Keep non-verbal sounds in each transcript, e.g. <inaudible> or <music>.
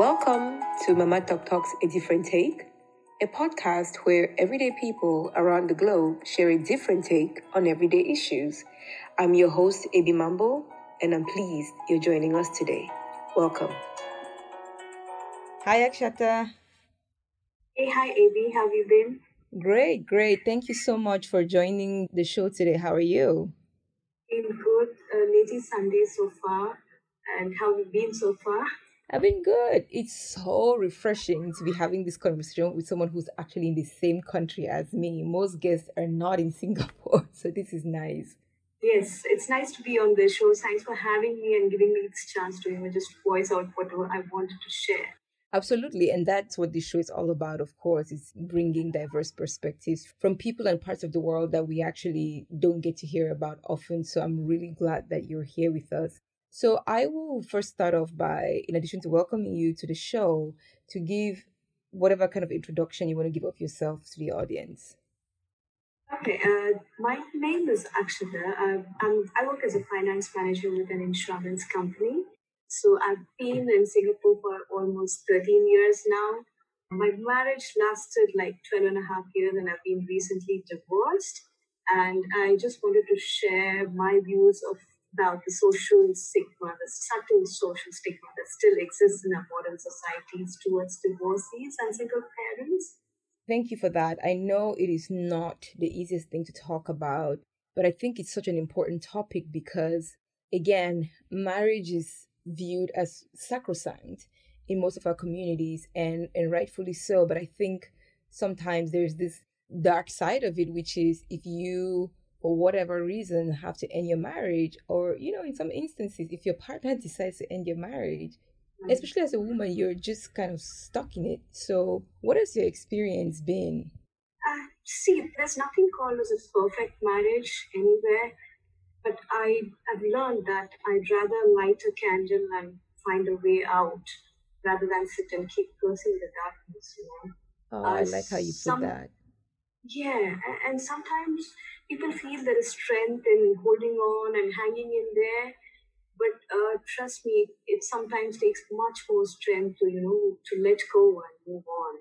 Welcome to Mama Talk Talks A Different Take, a podcast where everyday people around the globe share a different take on everyday issues. I'm your host, Abi Mambo, and I'm pleased you're joining us today. Welcome. Hi, Akshata. Hey, hi, Abi. How have you been? Great, great. Thank you so much for joining the show today. How are you? Been good. Uh, lazy Sunday so far. And how have you been so far? I've been good. It's so refreshing to be having this conversation with someone who's actually in the same country as me. Most guests are not in <laughs> Singapore, so this is nice. Yes, it's nice to be on the show. Thanks for having me and giving me this chance to know, just voice out what I wanted to share. Absolutely. And that's what this show is all about, of course, is bringing diverse perspectives from people and parts of the world that we actually don't get to hear about often. So I'm really glad that you're here with us. So I will first start off by, in addition to welcoming you to the show, to give whatever kind of introduction you want to give of yourself to the audience. Okay, uh, my name is Akshata. Uh, I'm, I work as a finance manager with an insurance company. So I've been in Singapore for almost 13 years now. My marriage lasted like 12 and a half years, and I've been recently divorced. And I just wanted to share my views of about the social stigma, the subtle social stigma that still exists in our modern societies towards divorcees and single parents. Thank you for that. I know it is not the easiest thing to talk about, but I think it's such an important topic because, again, marriage is viewed as sacrosanct in most of our communities, and, and rightfully so. But I think sometimes there's this dark side of it, which is if you for whatever reason have to end your marriage or you know in some instances if your partner <laughs> decides to end your marriage mm-hmm. especially as a woman you're just kind of stuck in it. So what has your experience been? Uh, see there's nothing called as a perfect marriage anywhere but i have learned that i'd rather light a candle and find a way out rather than sit and keep cursing the darkness you know? Oh, uh, i like how you put that. Yeah and sometimes people feel there is strength in holding on and hanging in there but uh, trust me it sometimes takes much more strength to you know to let go and move on.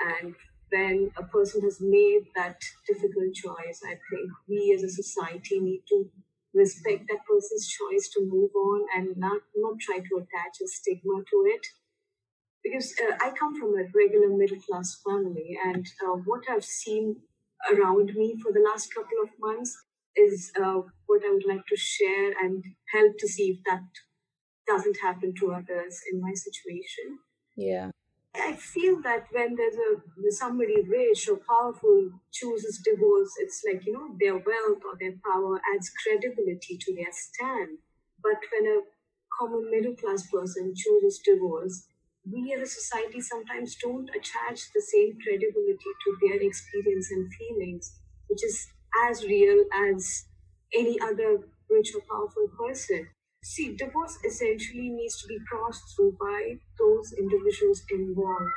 And when a person has made that difficult choice i think we as a society need to respect that person's choice to move on and not not try to attach a stigma to it. Because uh, i come from a regular middle class family and uh, what i've seen around me for the last couple of months is uh, what I would like to share and help to see if that doesn't happen to others in my situation. Yeah. I feel that when there's a somebody rich or powerful chooses divorce, it's like you know their wealth or their power adds credibility to their stand. But when a common middle class person chooses divorce, we as a society sometimes don't attach the same credibility to their experience and feelings, which is as real as any other rich or powerful person. See, divorce essentially needs to be crossed through by those individuals involved.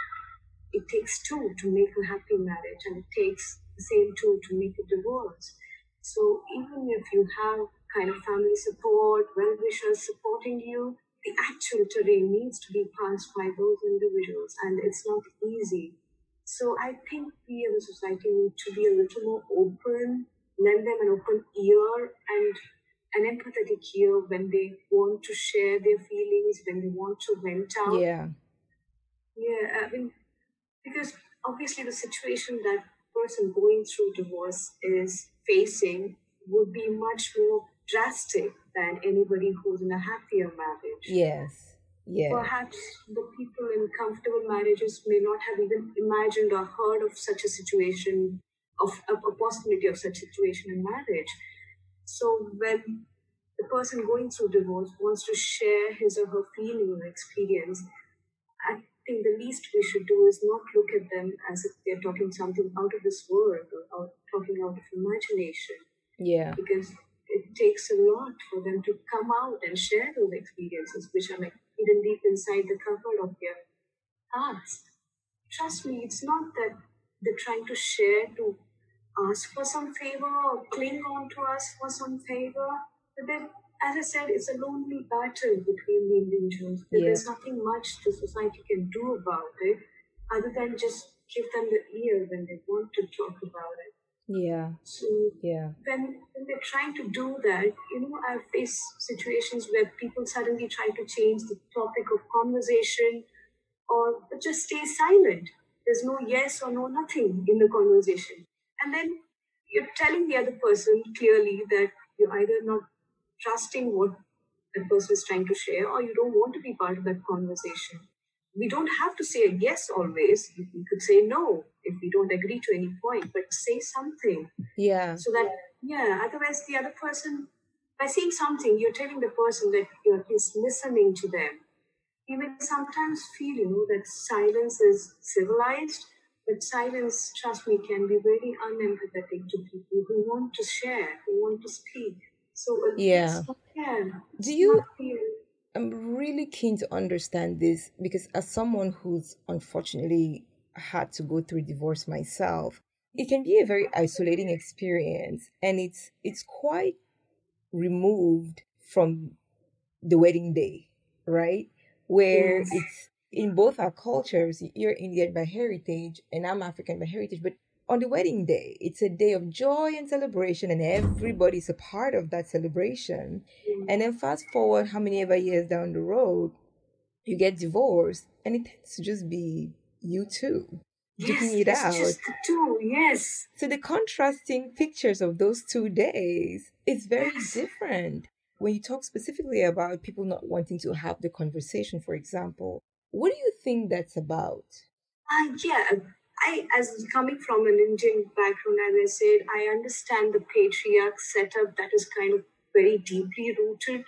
It takes two to make a happy marriage, and it takes the same two to make a divorce. So, even if you have kind of family support, well wishers supporting you, the actual terrain needs to be passed by those individuals, and it's not easy. So I think we as a society need to be a little more open, lend them an open ear and an empathetic ear when they want to share their feelings, when they want to vent out. Yeah. Yeah, I mean, because obviously the situation that person going through divorce is facing would be much more drastic than anybody who's in a happier marriage. Yes. Yeah. Perhaps the people in comfortable marriages may not have even imagined or heard of such a situation, of, of a possibility of such situation in marriage. So when the person going through divorce wants to share his or her feeling or experience, I think the least we should do is not look at them as if they're talking something out of this world or, or talking out of imagination. Yeah. Because it takes a lot for them to come out and share those experiences, which are like hidden deep inside the cover of their hearts. Trust me, it's not that they're trying to share to ask for some favor or cling on to us for some favor, but they're as I said, it's a lonely battle between the individuals. Yeah. There's nothing much the society can do about it other than just give them the ear when they want to talk about it. Yeah. So Yeah. when, when they're trying to do that, you know, I face situations where people suddenly try to change the topic of conversation or just stay silent. There's no yes or no nothing in the conversation. And then you're telling the other person clearly that you're either not trusting what the person is trying to share or you don't want to be part of that conversation. We don't have to say a yes always. We could say no if we don't agree to any point, but say something Yeah. so that yeah otherwise the other person by saying something you're telling the person that you're at least listening to them you may sometimes feel you know that silence is civilized but silence trust me can be very unempathetic to people who want to share who want to speak so uh, Yeah. yeah Do you feel I'm really keen to understand this because, as someone who's unfortunately had to go through divorce myself, it can be a very isolating experience, and it's it's quite removed from the wedding day, right? Where yes it's in both our cultures. You're Indian by heritage, and I'm African by heritage, but on the wedding day, it's a day of joy and celebration, and everybody's a part of that celebration. And then fast forward how many ever years down the road, you get divorced, and it tends to just be you two duking yes it it's out. just the two yes So the contrasting pictures of those two days is very yes different. When you talk specifically about people not wanting to have the conversation, for example, what do you think that's about? Uh, yeah, I, as coming from an Indian background, as I said, I understand the patriarch setup that is kind of very deeply rooted.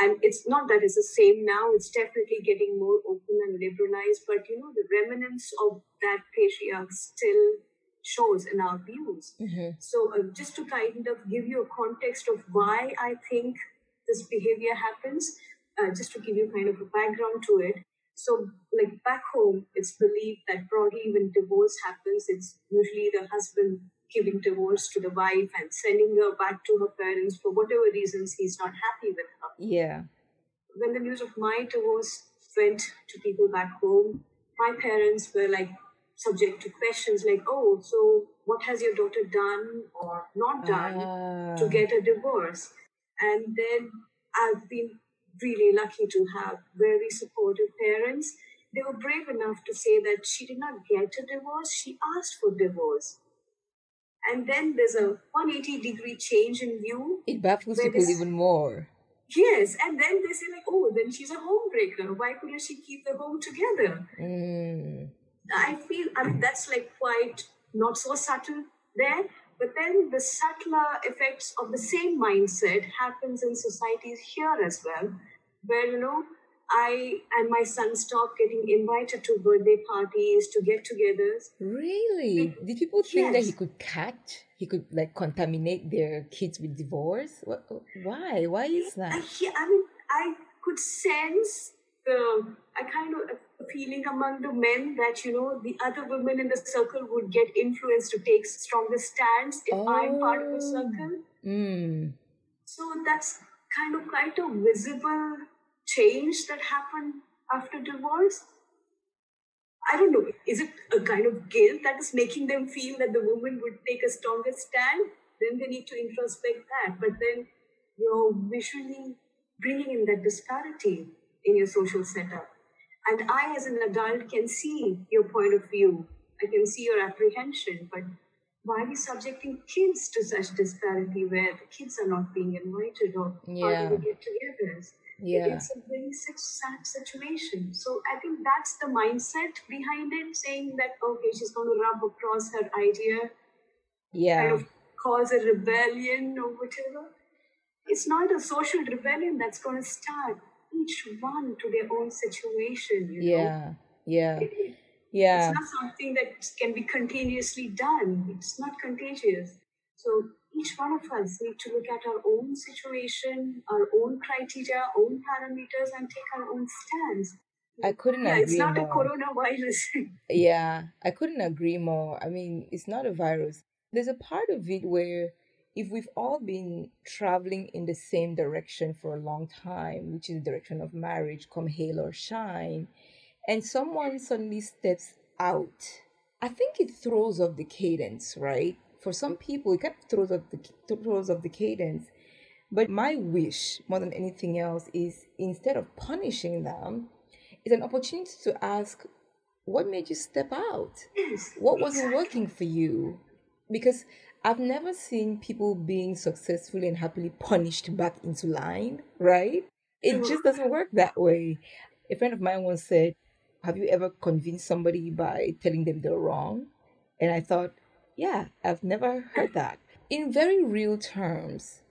And it's not that it's the same now, it's definitely getting more open and liberalized, but you know, the remnants of that patriarch still shows in our views. Mm-hmm. So, uh, just to kind of give you a context of why I think this behavior happens, uh, just to give you kind of a background to it. So, like back home, it's believed that broadly when divorce happens, it's usually the husband giving divorce to the wife and sending her back to her parents for whatever reasons he's not happy with her. Yeah. When the news of my divorce went to people back home, my parents were like subject to questions like, oh, so what has your daughter done or not done to Ah. get a divorce? And then I've been really lucky to have very supportive parents. They were brave enough to say that she did not get a divorce, she asked for divorce. And then there's a 180 degree change in view It baffles people even more. Yes, and then they say like, oh, then she's a homebreaker. Why couldn't she keep the home together? Mm. I feel, I mean, that's like quite not so subtle there. But then the subtler effects of the same mindset happens in societies here as well, where you know I and my son stopped getting invited to birthday parties, to get-togethers. Really? Did people think that he could catch? He could like contaminate their kids with divorce? Why? Why is that? he- I mean, I could sense the, I kind of a feeling among the men that, you know, the other women in the circle would get influenced to take stronger stands if I'm part of the Oh. circle. Mm. So that's kind of quite a visible change that happened after divorce. I don't know. Is it a kind of guilt that is making them feel that the woman would take a stronger stand? Then they need to introspect that. But then you're visually bringing in that disparity in your social setup. And I, as an adult, can see your point of view. I can see your apprehension. But why are we subjecting kids to such disparity where the kids are not being invited or Yeah. of the get together? Yeah. It's a very such sad situation. So I think that's the mindset behind it, saying that okay, she's going to rub across her idea, kind Yeah. of cause a rebellion or whatever. It's not a social rebellion that's going to start each one to their own situation. You know, Yeah. Yeah. It- Yeah. it's not something that can be continuously done. It's not contagious. So each one of us need to look at our own situation, our own criteria, own parameters, and take our own stance. I couldn't Yeah, it's agree not a coronavirus. <laughs> Yeah, I couldn't agree more. I mean, it's not a virus. There's a part of it where if we've all been traveling in the same direction for a long time, which is the direction of marriage, come hail or shine, and someone suddenly steps out, I think it throws off the cadence, right? For some people, it kind of throws off the throws off the cadence. But my wish, more than anything else, is instead of punishing them, is an opportunity to ask, what made you step out? What wasn't working for you? Because I've never seen people being successfully and happily punished back into line, right? It just doesn't work that way. A friend of mine once said, Have you ever convinced somebody by telling them they're wrong? And I thought, Yeah, I've never heard that. In very real terms,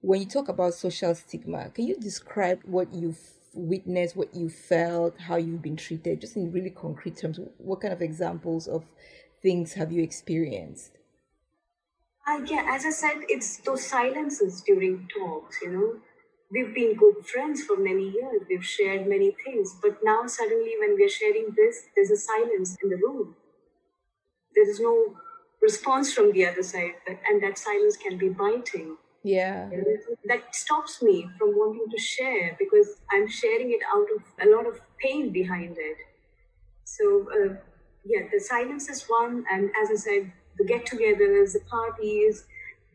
when you talk about social stigma, can you describe what you've witnessed, what you felt, how you've been treated, just in really concrete terms? What kind of examples of things have you experienced? Uh, yeah, as I said, it's those silences during talks, you know. We've been good friends for many years, we've shared many things, but now suddenly when we're sharing this, there's a silence in the room. There is no response from the other side, and that silence can be biting. Yeah. That stops me from wanting to share because I'm sharing it out of a lot of pain behind it. So, uh, yeah, the silence is one, and as I said, the get togethers, the parties,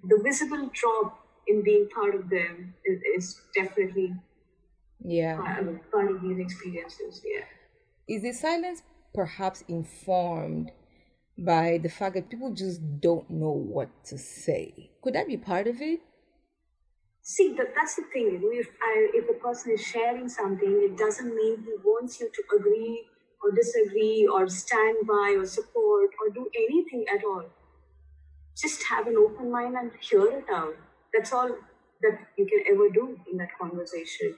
the visible drop in being part of them is, is definitely Yeah. part, part of these experiences. Yeah. Is the silence perhaps informed by the fact that people just don't know what to say? Could that be part of it? See, that, that's the thing. If I, if a person is sharing something, it doesn't mean he wants you to agree or disagree or stand by or support or do anything at all. Just have an open mind and hear it out. That's all that you can ever do in that conversation.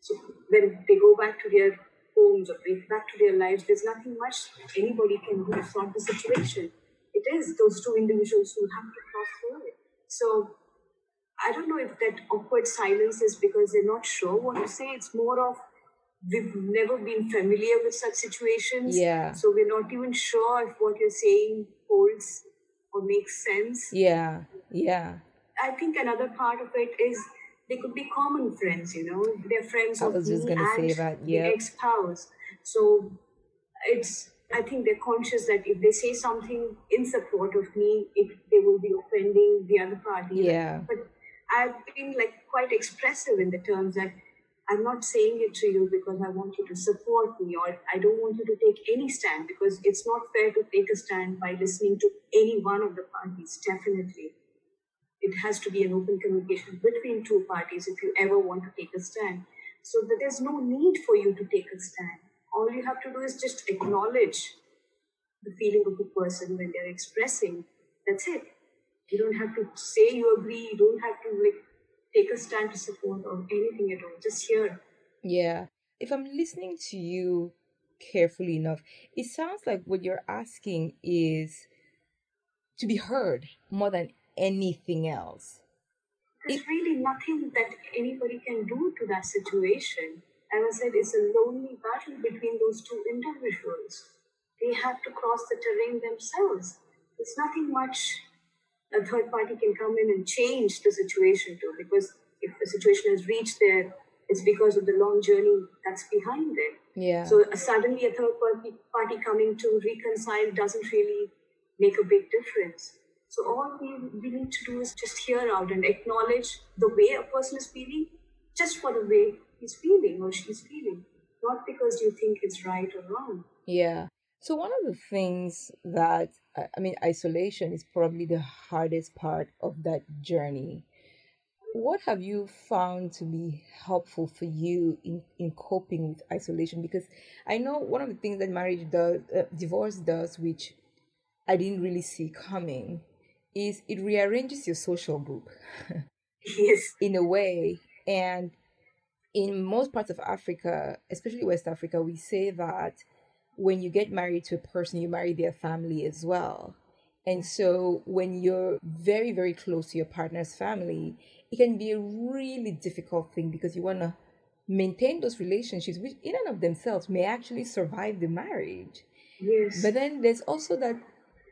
So when they go back to their homes or back to their lives, there's nothing much anybody can do to solve the situation. It is those two individuals who have to cross through it. So I don't know if that awkward silence is because they're not sure what to say. It's more of we've never been familiar with such situations. Yeah. So we're not even sure if what you're saying holds or makes sense. Yeah. Yeah. I think another part of it is they could be common friends, you know, they're friends I of was just me gonna say that, the ex-spouse. So it's I think they're conscious that if they say something in support of me, it they will be offending the other party. Yeah. But I've been like quite expressive in the terms that I'm not saying it to you because I want you to support me or I don't want you to take any stand because it's not fair to take a stand by listening to any one of the parties, definitely it has to be an open communication between two parties if you ever want to take a stand. So that there's no need for you to take a stand. All you have to do is just acknowledge the feeling of the person when they're expressing. That's it. You don't have to say you agree. You don't have to like take a stand to support or anything at all. Just hear. Yeah. If I'm listening to you carefully enough, it sounds like what you're asking is to be heard more than anything else. There's really nothing that anybody can do to that situation. As I said, it's a lonely battle between those two individuals. They have to cross the terrain themselves. There's nothing much a third party can come in and change the situation to because if the situation has reached there, it's because of the long journey that's behind it. Yeah. So uh, suddenly a third party, party coming to reconcile doesn't really make a big difference. So all we, we need to do is just hear out and acknowledge the way a person is feeling, just for the way he's feeling or she's feeling, not because you think it's right or wrong. Yeah. So one of the things that I I mean, isolation is probably the hardest part of that journey. What have you found to be helpful for you in, in coping with isolation? Because I know one of the things that marriage does, uh, divorce does, which I didn't really see coming, is it rearranges your social group <laughs> Yes. in a way. And in most parts of Africa, especially West Africa, we say that when you get married to a person, you marry their family as well. And so when you're very, very close to your partner's family, it can be a really difficult thing because you want to maintain those relationships, which in and of themselves may actually survive the marriage. Yes. But then there's also that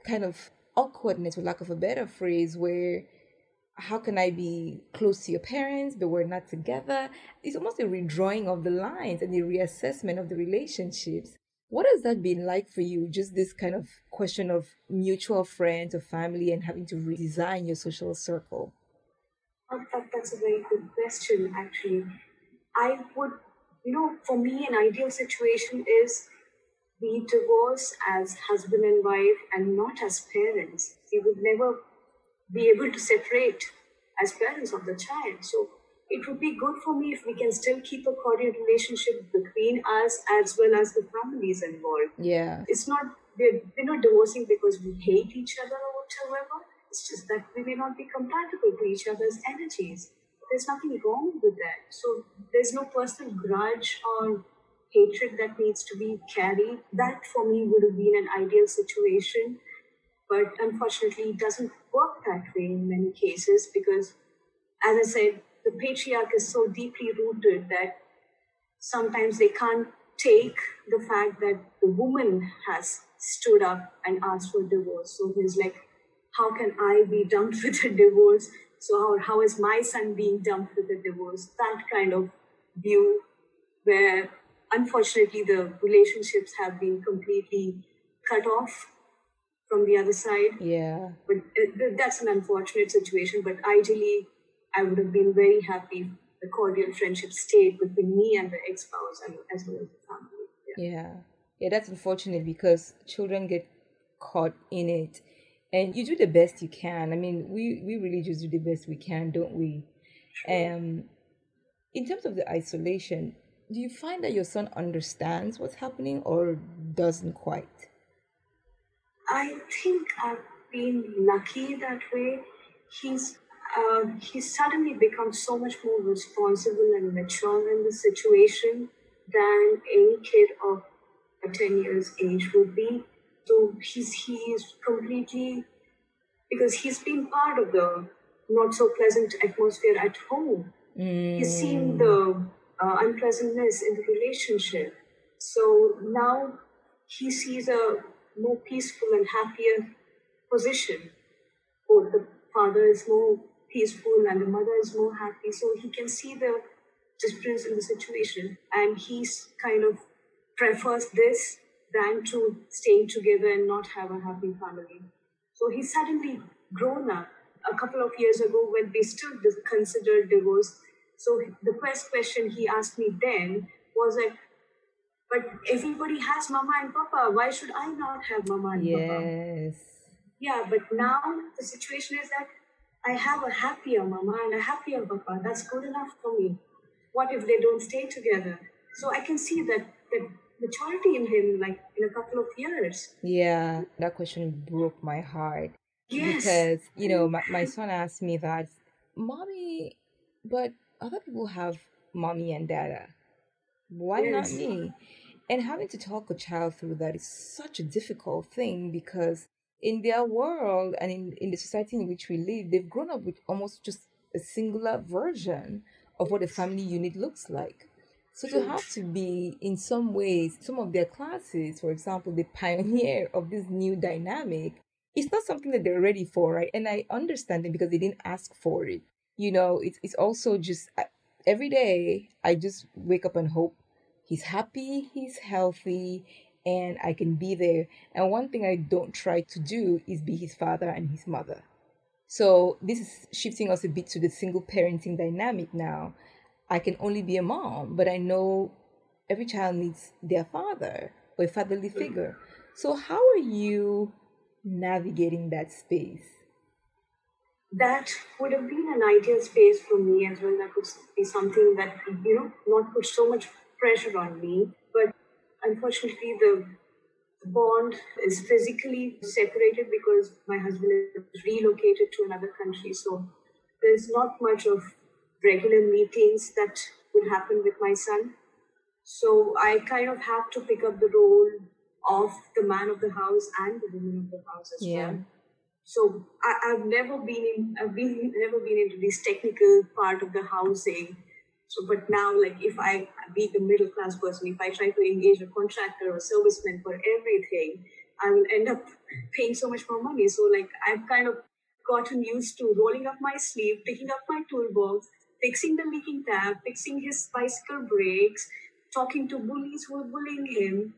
kind of awkwardness, for lack of a better phrase, where how can I be close to your parents, but we're not together? It's almost a redrawing of the lines and a reassessment of the relationships. What has that been like for you? Just this kind of question of mutual friends or family and having to redesign your social circle? Oh, that, that's a very good question, actually. I would, you know, for me, an ideal situation is we divorce as husband and wife and not as parents. We would never be able to separate as parents of the child. So it would be good for me if we can still keep a cordial relationship between us as well as the families involved. Yeah. It's not we're, we're not divorcing because we hate each other or whatever. It's just that we may not be compatible to each other's energies. There's nothing wrong with that. So there's no personal grudge or hatred that needs to be carried. That for me would have been an ideal situation. But unfortunately, it doesn't work that way in many cases because, as I said, the patriarch is so deeply rooted that sometimes they can't take the fact that the woman has stood up and asked for divorce. So he's like, how can I be dumped with a divorce? So how, how is my son being dumped with a divorce? That kind of view where unfortunately the relationships have been completely cut off from the other side. Yeah. But it, that's an unfortunate situation. But ideally, I would have been very happy if the cordial friendship stayed between me and the ex-spouse and as well as the family. Yeah. yeah. Yeah, that's unfortunate because children get caught in it. And you do the best you can. I mean, we, we really just do the best we can, don't we? Um, in terms of the isolation, do you find that your son understands what's happening or doesn't quite? I think I've been lucky that way. He's uh, he's suddenly becomes so much more responsible and mature in the situation than any kid of 10 years age would be. So he's he is completely because he's been part of the not so pleasant atmosphere at home. Mm. He's seen the uh, unpleasantness in the relationship. So now he sees a more peaceful and happier position. Both the father is more peaceful and the mother is more happy. So he can see the difference in the situation and he's kind of prefers this than to staying together and not have a happy family. So he's suddenly grown up. A couple of years ago, when they still considered divorce, so the first question he asked me then was like, but everybody has mama and papa. Why should I not have mama and yes. papa? Yes. Yeah, but now the situation is that I have a happier mama and a happier papa. That's good enough for me. What if they don't stay together? So I can see that that maturity in him, like in a couple of years. Yeah, that question broke my heart. Yes. Because, you know, my, my <laughs> son asked me that, Mommy, but other people have mommy and dada. Why yes. not me? And having to talk a child through that is such a difficult thing because in their world and in, in the society in which we live, they've grown up with almost just a singular version of what a family unit looks like. So to have to be, in some ways, some of their classes, for example, the <laughs> pioneer of this new dynamic, it's not something that they're ready for, right? And I understand them because they didn't ask for it. You know, it's it's also just every day I just wake up and hope he's happy, he's healthy, and I can be there. And one thing I don't try to do is be his father and his mother. So this is shifting us a bit to the single parenting dynamic now. I can only be a mom, but I know every child needs their father or a fatherly figure. So how are you navigating that space? That would have been an ideal space for me as well. That would be something that, you know, not put so much pressure on me. But unfortunately, the bond is physically separated because my husband is relocated to another country. So there's not much of regular meetings that will happen with my son. So I kind of have to pick up the role of the man of the house and the woman of the house as yeah. well. So I, have never been in I've been never been into this technical part of the housing. So but now like if I be the middle class person, if I try to engage a contractor or serviceman for everything, I will end up paying so much more money. So like I've kind of gotten used to rolling up my sleeve, picking up my toolbox, fixing the leaking tap, fixing his bicycle brakes, talking to bullies who are bullying him.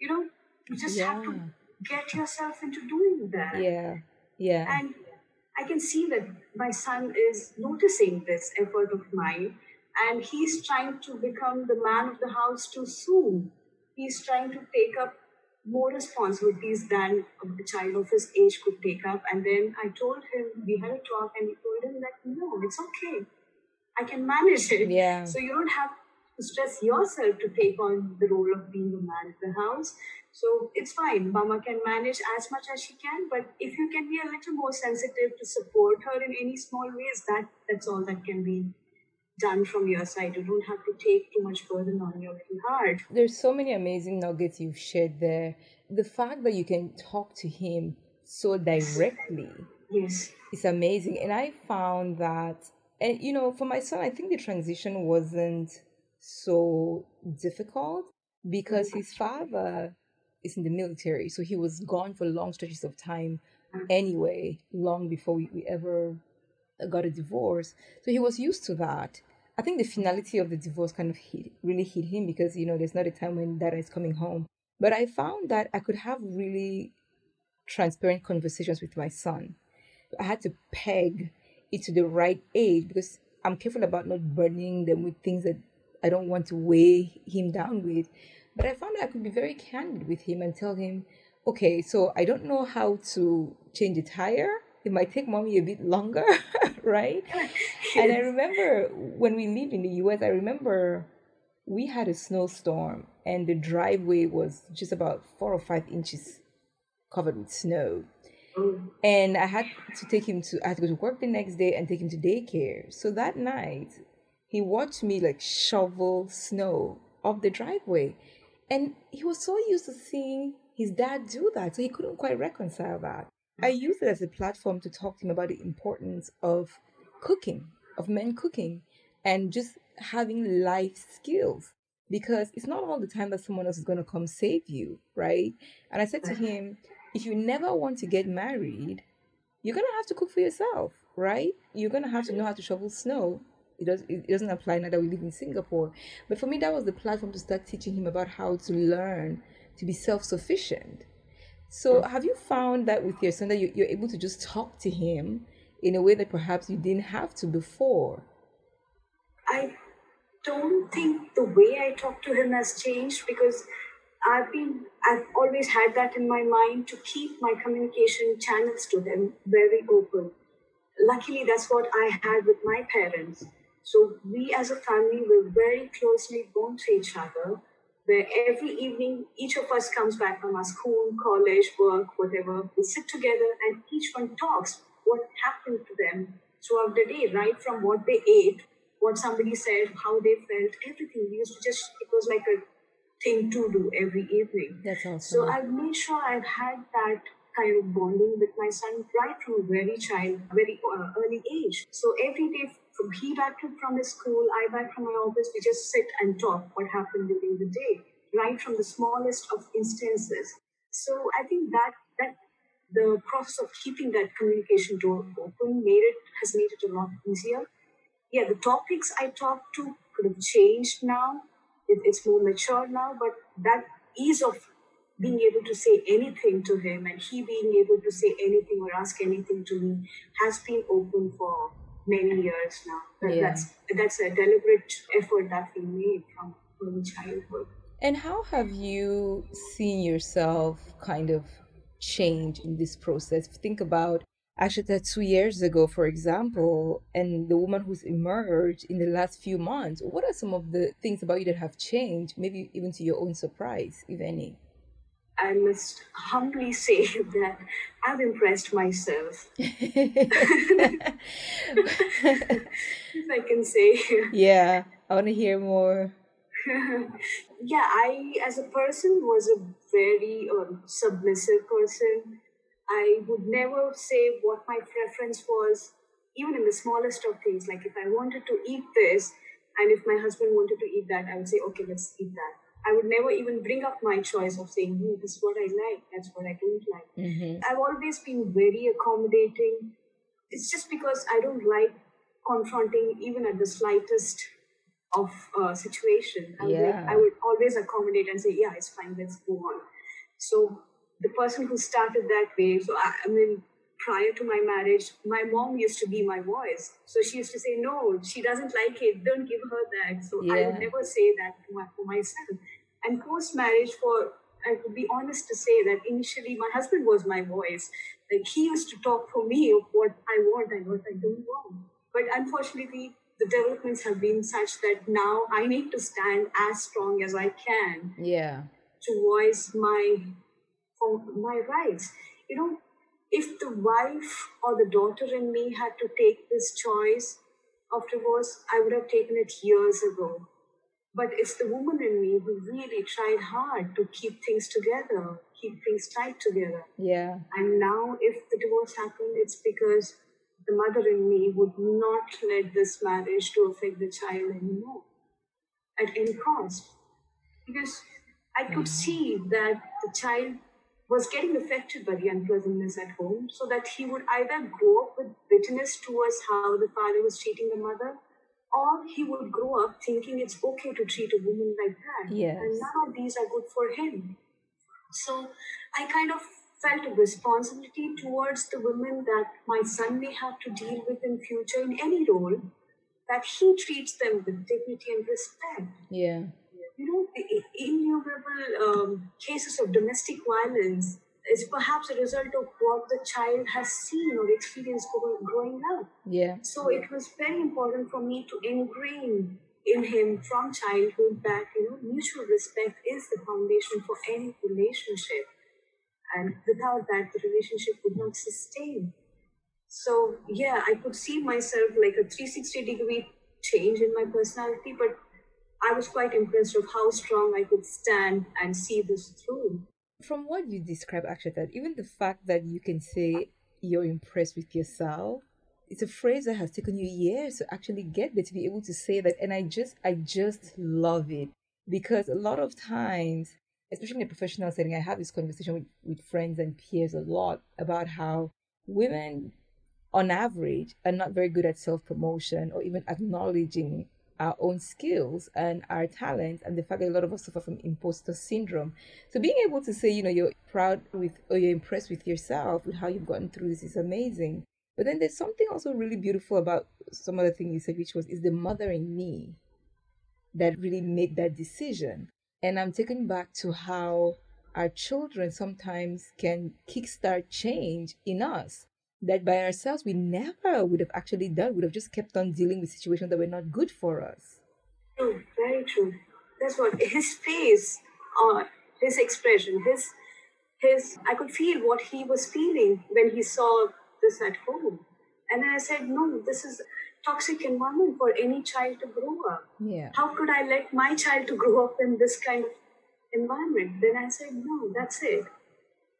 You know, you just have to get yourself into doing that. Yeah. Yeah. And I can see that my son is noticing this effort of mine and he's trying to become the man of the house too soon. He's trying to take up more responsibilities than a child of his age could take up. And then I told him, we had a talk, and he told him that no, it's okay. I can manage it. Yeah. So you don't have to stress yourself to take on the role of being the man of the house. So it's fine. Mama can manage as much as she can, but if you can be a little more sensitive to support her in any small ways, that that's all that can be done from your side. You don't have to take too much burden on your little heart. There's so many amazing nuggets you've shared there. The fact that you can talk to him so directly Yes. is amazing. And I found that, and you know, for my son, I think the transition wasn't so difficult because his father is in the military. So he was gone for long stretches of time mm. anyway, long before we, we ever got a divorce. So he was used to that. I think the finality of the divorce kind of hit, really hit him because, you know, there's not a time when dad is coming home. But I found that I could have really transparent conversations with my son. I had to peg it to the right age because I'm careful about not burdening them with things that I don't want to weigh him down with. But I found that I could be very candid with him and tell him, okay, so I don't know how to change a tire. It might take mommy a bit longer, <laughs> right? <laughs> And I remember when we lived in the US, I remember we had a snowstorm and the driveway was just about four or five inches covered with snow. Mm. And I had to take him to, I had to go to work the next day and take him to daycare. So that night, he watched me like shovel snow off the driveway. And he was so used to seeing his dad do that. So he couldn't quite reconcile that. I used it as a platform to talk to him about the importance of cooking, of men cooking, and just having life skills. Because it's not all the time that someone else is going to come save you, right? And I said to uh-huh. him, if you never want to get married, you're going to have to cook for yourself, right? You're going to have to know mm-hmm. how to shovel snow. It, does, it doesn't apply now that we live in Singapore. But for me, that was the platform to start teaching him about how to learn to be self sufficient. So, have you found that with your son that you, you're able to just talk to him in a way that perhaps you didn't have to before? I don't think the way I talk to him has changed because I've been I've always had that in my mind to keep my communication channels to him very open. Luckily that's what I had with my parents. So we as a family were very closely bound to each other, where every evening each of us comes back from our school, college, work, whatever. We sit together and each one talks what happened to them throughout the day, right from what they ate, what somebody said, how they felt, everything. We used to just it was like a thing to do every evening. That's awesome. So I've made sure I've had that kind of bonding with my son right from a very child, very uh, early age. So every day, he back from his school, I back from my office, we just sit and talk what happened during the day, right from the smallest of instances. So I think that that the process of keeping that communication door open made it has made it a lot easier. Yeah, the topics I talk to could have changed now. It, it's more mature now, but that ease of being able to say anything to him and he being able to say anything or ask anything to me has been open for many years now. That- Yeah. That's that's a deliberate effort that we made from early childhood. And how have you seen yourself kind of change in this process? Think about actually that two years ago, for example, and the woman who's emerged in the last few months. What are some of the things about you that have changed, maybe even to your own surprise, if any? I must humbly <laughs> say that I've impressed myself, <laughs> if I can say. <laughs> yeah, I want to hear more. yeah, I, as a person, was a very um, submissive person. I would never say what my preference was, even in the smallest of things. Like if I wanted to eat this, and if my husband wanted to eat that, I would say, okay, let's eat that. I would never even bring up my choice of saying, hmm, this is what I like, that's what I don't like. hmm I've always been very accommodating. it's just because I don't like confronting even at the slightest of uh, situation. I, yeah. would, I would always accommodate and say, yeah, it's fine, let's go on. So the person who started that way, so I, I mean, prior to my marriage, my mom used to be my voice. So she used to say, no, she doesn't like it, don't give her that. So yeah. I would never say that to my, for myself. And post marriage, for I would be honest to say that initially my husband was my voice. Like he used to talk for me of what I want and what I don't want. But unfortunately, the developments have been such that now I need to stand as strong as I can. Yeah. To voice my for my rights. You know, if the wife or the daughter in me had to take this choice of divorce, I would have taken it years ago. But it's the woman in me who really tried hard to keep things together, keep things tight together. Yeah. And now, if the divorce happened, it's because the mother in me would not let this marriage to affect the child anymore at any cost. Because I could mm-hmm. see that the child was getting affected by the unpleasantness at home, so that he would either grow up with bitterness towards how the father was treating the mother, or he would grow up thinking it's okay to treat a woman like that. Yes. And none of these are good for him. So I kind of felt a responsibility towards the women that my son may have to deal with in future in any role, that he treats them with dignity and respect. Yeah. You know, the innumerable um, cases of domestic violence is perhaps a result of what the child has seen or experienced growing up. Yeah. So it was very important for me to ingrain in him from childhood that you know mutual respect is the foundation for any relationship, and without that, the relationship would not sustain. So yeah, I could see myself like a 360 degree change in my personality, but I was quite impressed of how strong I could stand and see this through from what you describe, actually, that even the fact that you can say you're impressed with yourself, it's a phrase that has taken you years to actually get there to be able to say that. And I just, I just love it because a lot of times, especially in a professional setting, I have this conversation with, with friends and peers a lot about how women, on average, are not very good at self promotion or even acknowledging our own skills and our talents and the fact that a lot of us suffer from imposter syndrome. So being able to say, you know, you're proud with or you're impressed with yourself with how you've gotten through this is amazing. But then there's something also really beautiful about some other thing you said, which was is the mother in me that really made that decision. And I'm taken back to how our children sometimes can kickstart change in us that by ourselves we never would have actually done, would have just kept on dealing with situations that were not good for us. True, very true. That's what his face, uh, his expression, his his I could feel what he was feeling when he saw this at home. And I said, No, this is toxic environment for any child to grow up. Yeah. How could I let my child to grow up in this kind of environment? Then I said, No, that's it.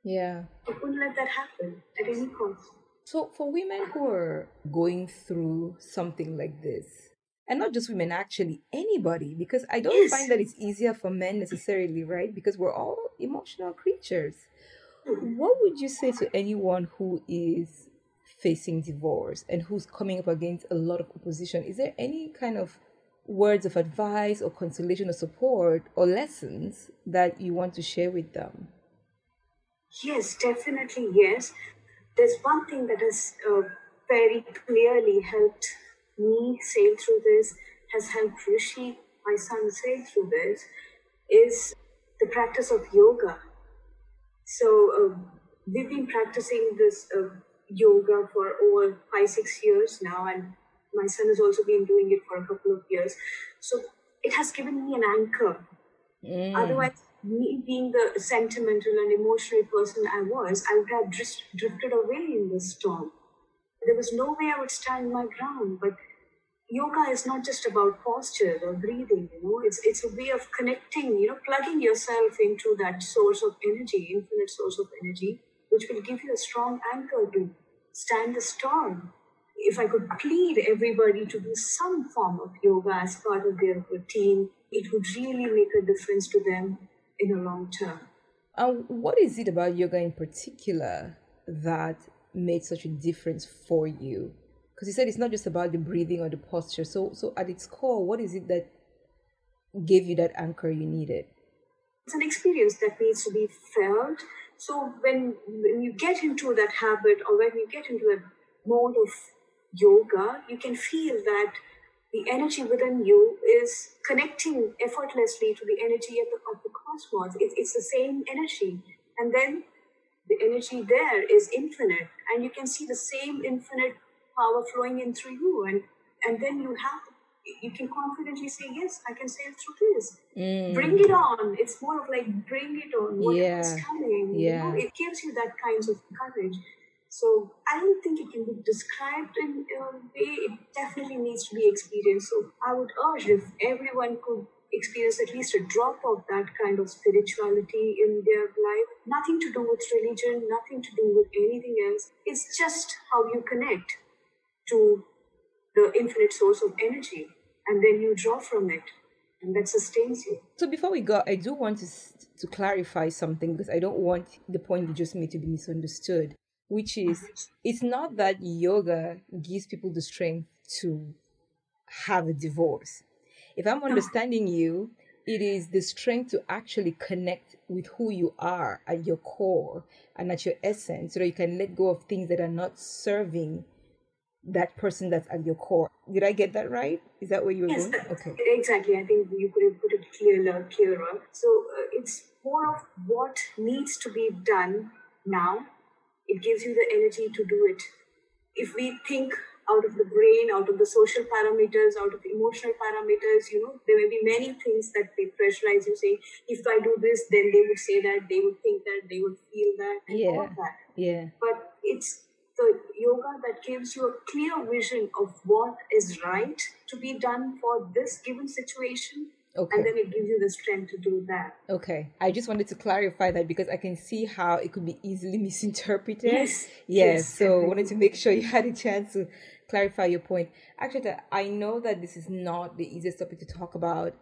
Yeah. I couldn't let that happen at any cost. So, for women who are going through something like this, and not just women, actually, anybody, because I don't yes. find that it's easier for men necessarily, right? Because we're all emotional creatures. What would you say to anyone who is facing divorce and who's coming up against a lot of opposition? Is there any kind of words of advice or consolation or support or lessons that you want to share with them? Yes, definitely, yes there's one thing that has uh, very clearly helped me sail through this, has helped Rishi, my son, sail through this, is the practice of yoga. So uh, we've been practicing this uh, yoga for over five, six years now, and my son has also been doing it for a couple of years. So it has given me an anchor. Mm. Otherwise, me being the sentimental and emotional person I was, I would have just drifted away in the storm. There was no way I would stand my ground. But yoga is not just about posture or breathing, you know, it's it's a way of connecting, you know, plugging yourself into that source of energy, infinite source of energy, which will give you a strong anchor to stand the storm. If I could plead everybody to do some form of yoga as part of their routine, it would really make a difference to them in the long term. And what is it about yoga in particular that made such a difference for you? Because you said it's not just about the breathing or the posture. So, so at its core, what is it that gave you that anchor you needed? It's an experience that needs to be felt. So when when you get into that habit or when you get into that mode of yoga, you can feel that the energy within you is connecting effortlessly to the energy of the, of the cosmos. It, it's the same energy. And then the energy there is infinite. And you can see the same infinite power flowing in through you. And, and then you have, you can confidently say, yes, I can sail through this. Mm. Bring it on. It's more of like, bring it on. Whatever's Yeah. coming. Yeah. You know, it gives you that kinds of courage. So I don't think it can be described in a way. It definitely needs to be experienced. So I would urge if everyone could experience at least a drop of that kind of spirituality in their life. Nothing to do with religion, nothing to do with anything else. It's just how you connect to the infinite source of energy, and then you draw from it, and that sustains you. So before we go, I do want to to clarify something because I don't want the point you just made to be misunderstood, which is it's not that yoga gives people the strength to have a divorce. If I'm understanding you, it is the strength to actually connect with who you are at your core and at your essence so that you can let go of things that are not serving that person that's at your core. Did I get that right? Is that where you were Yes, going? Okay. exactly. I think you could have put it clearer, clearer. So uh, it's more of what needs to be done now. It gives you the energy to do it. If we think out of the brain, out of the social parameters, out of the emotional parameters, you know, there may be many things that they pressurize you, saying, if I do this, then they would say that, they would think that, they would feel that, and all Yeah. that Yeah. but it's the yoga that gives you a clear vision of what is right to be done for this given situation Okay. and then it gives you the strength to do that Okay. I just wanted to clarify that because I can see how it could be easily <laughs> misinterpreted. Yes, Yes. yes, so I wanted to make sure <laughs> you had a chance to clarify your point. Actually, I know that this is not the easiest topic to talk about.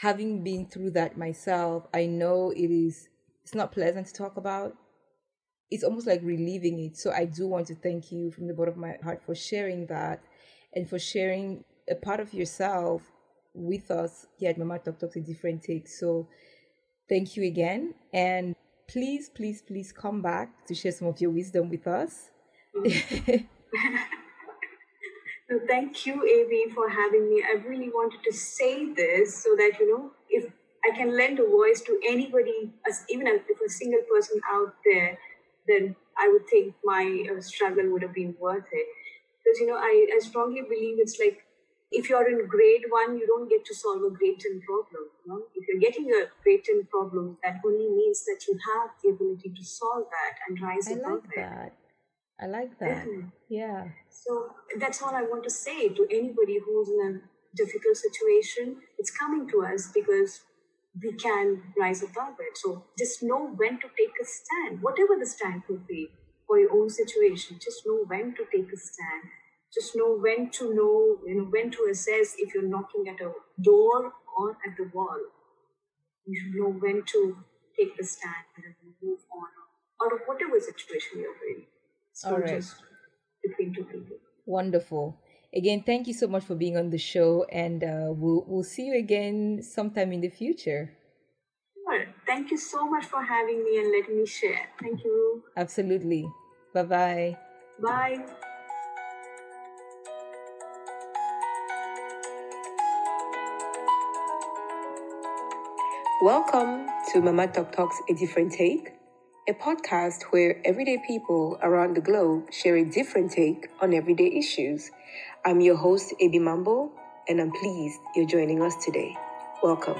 Having been through that myself, I know it is it's not pleasant to talk about. It's almost like relieving it. So I do want to thank you from the bottom of my heart for sharing that and for sharing a part of yourself with us here at Mama Talk Talks a different take. So thank you again. And please, please, please come back to share some of your wisdom with us. <laughs> so thank you ab for having me i really wanted to say this so that you know if i can lend a voice to anybody as even if a single person out there then i would think my uh, struggle would have been worth it because you know I, I strongly believe it's like if you're in grade one, you don't get to solve a grade 10 problem. You know? If you're getting a grade 10 problem, that only means that you have the ability to solve that and rise I above like it. that. I like that. Yeah. So that's all I want to say to anybody who's in a difficult situation. It's coming to us because we can rise above it. So just know when to take a stand, whatever the stand could be for your own situation. Just know when to take a stand. Just know when to know, you know, when to assess if you're knocking at a door or at the wall. You should know when to take the stand and move on out of whatever situation you're in. It's All right. just between two people. Wonderful. Again, thank you so much for being on the show, and uh, we'll we'll see you again sometime in the future. Sure. Thank you so much for having me and letting me share. Thank you. Absolutely. Bye bye. Bye. Welcome to Mama Talk Talks A Different Take, a podcast where everyday people around the globe share a different take on everyday issues. I'm your host, Abi Mambo, and I'm pleased you're joining us today. Welcome.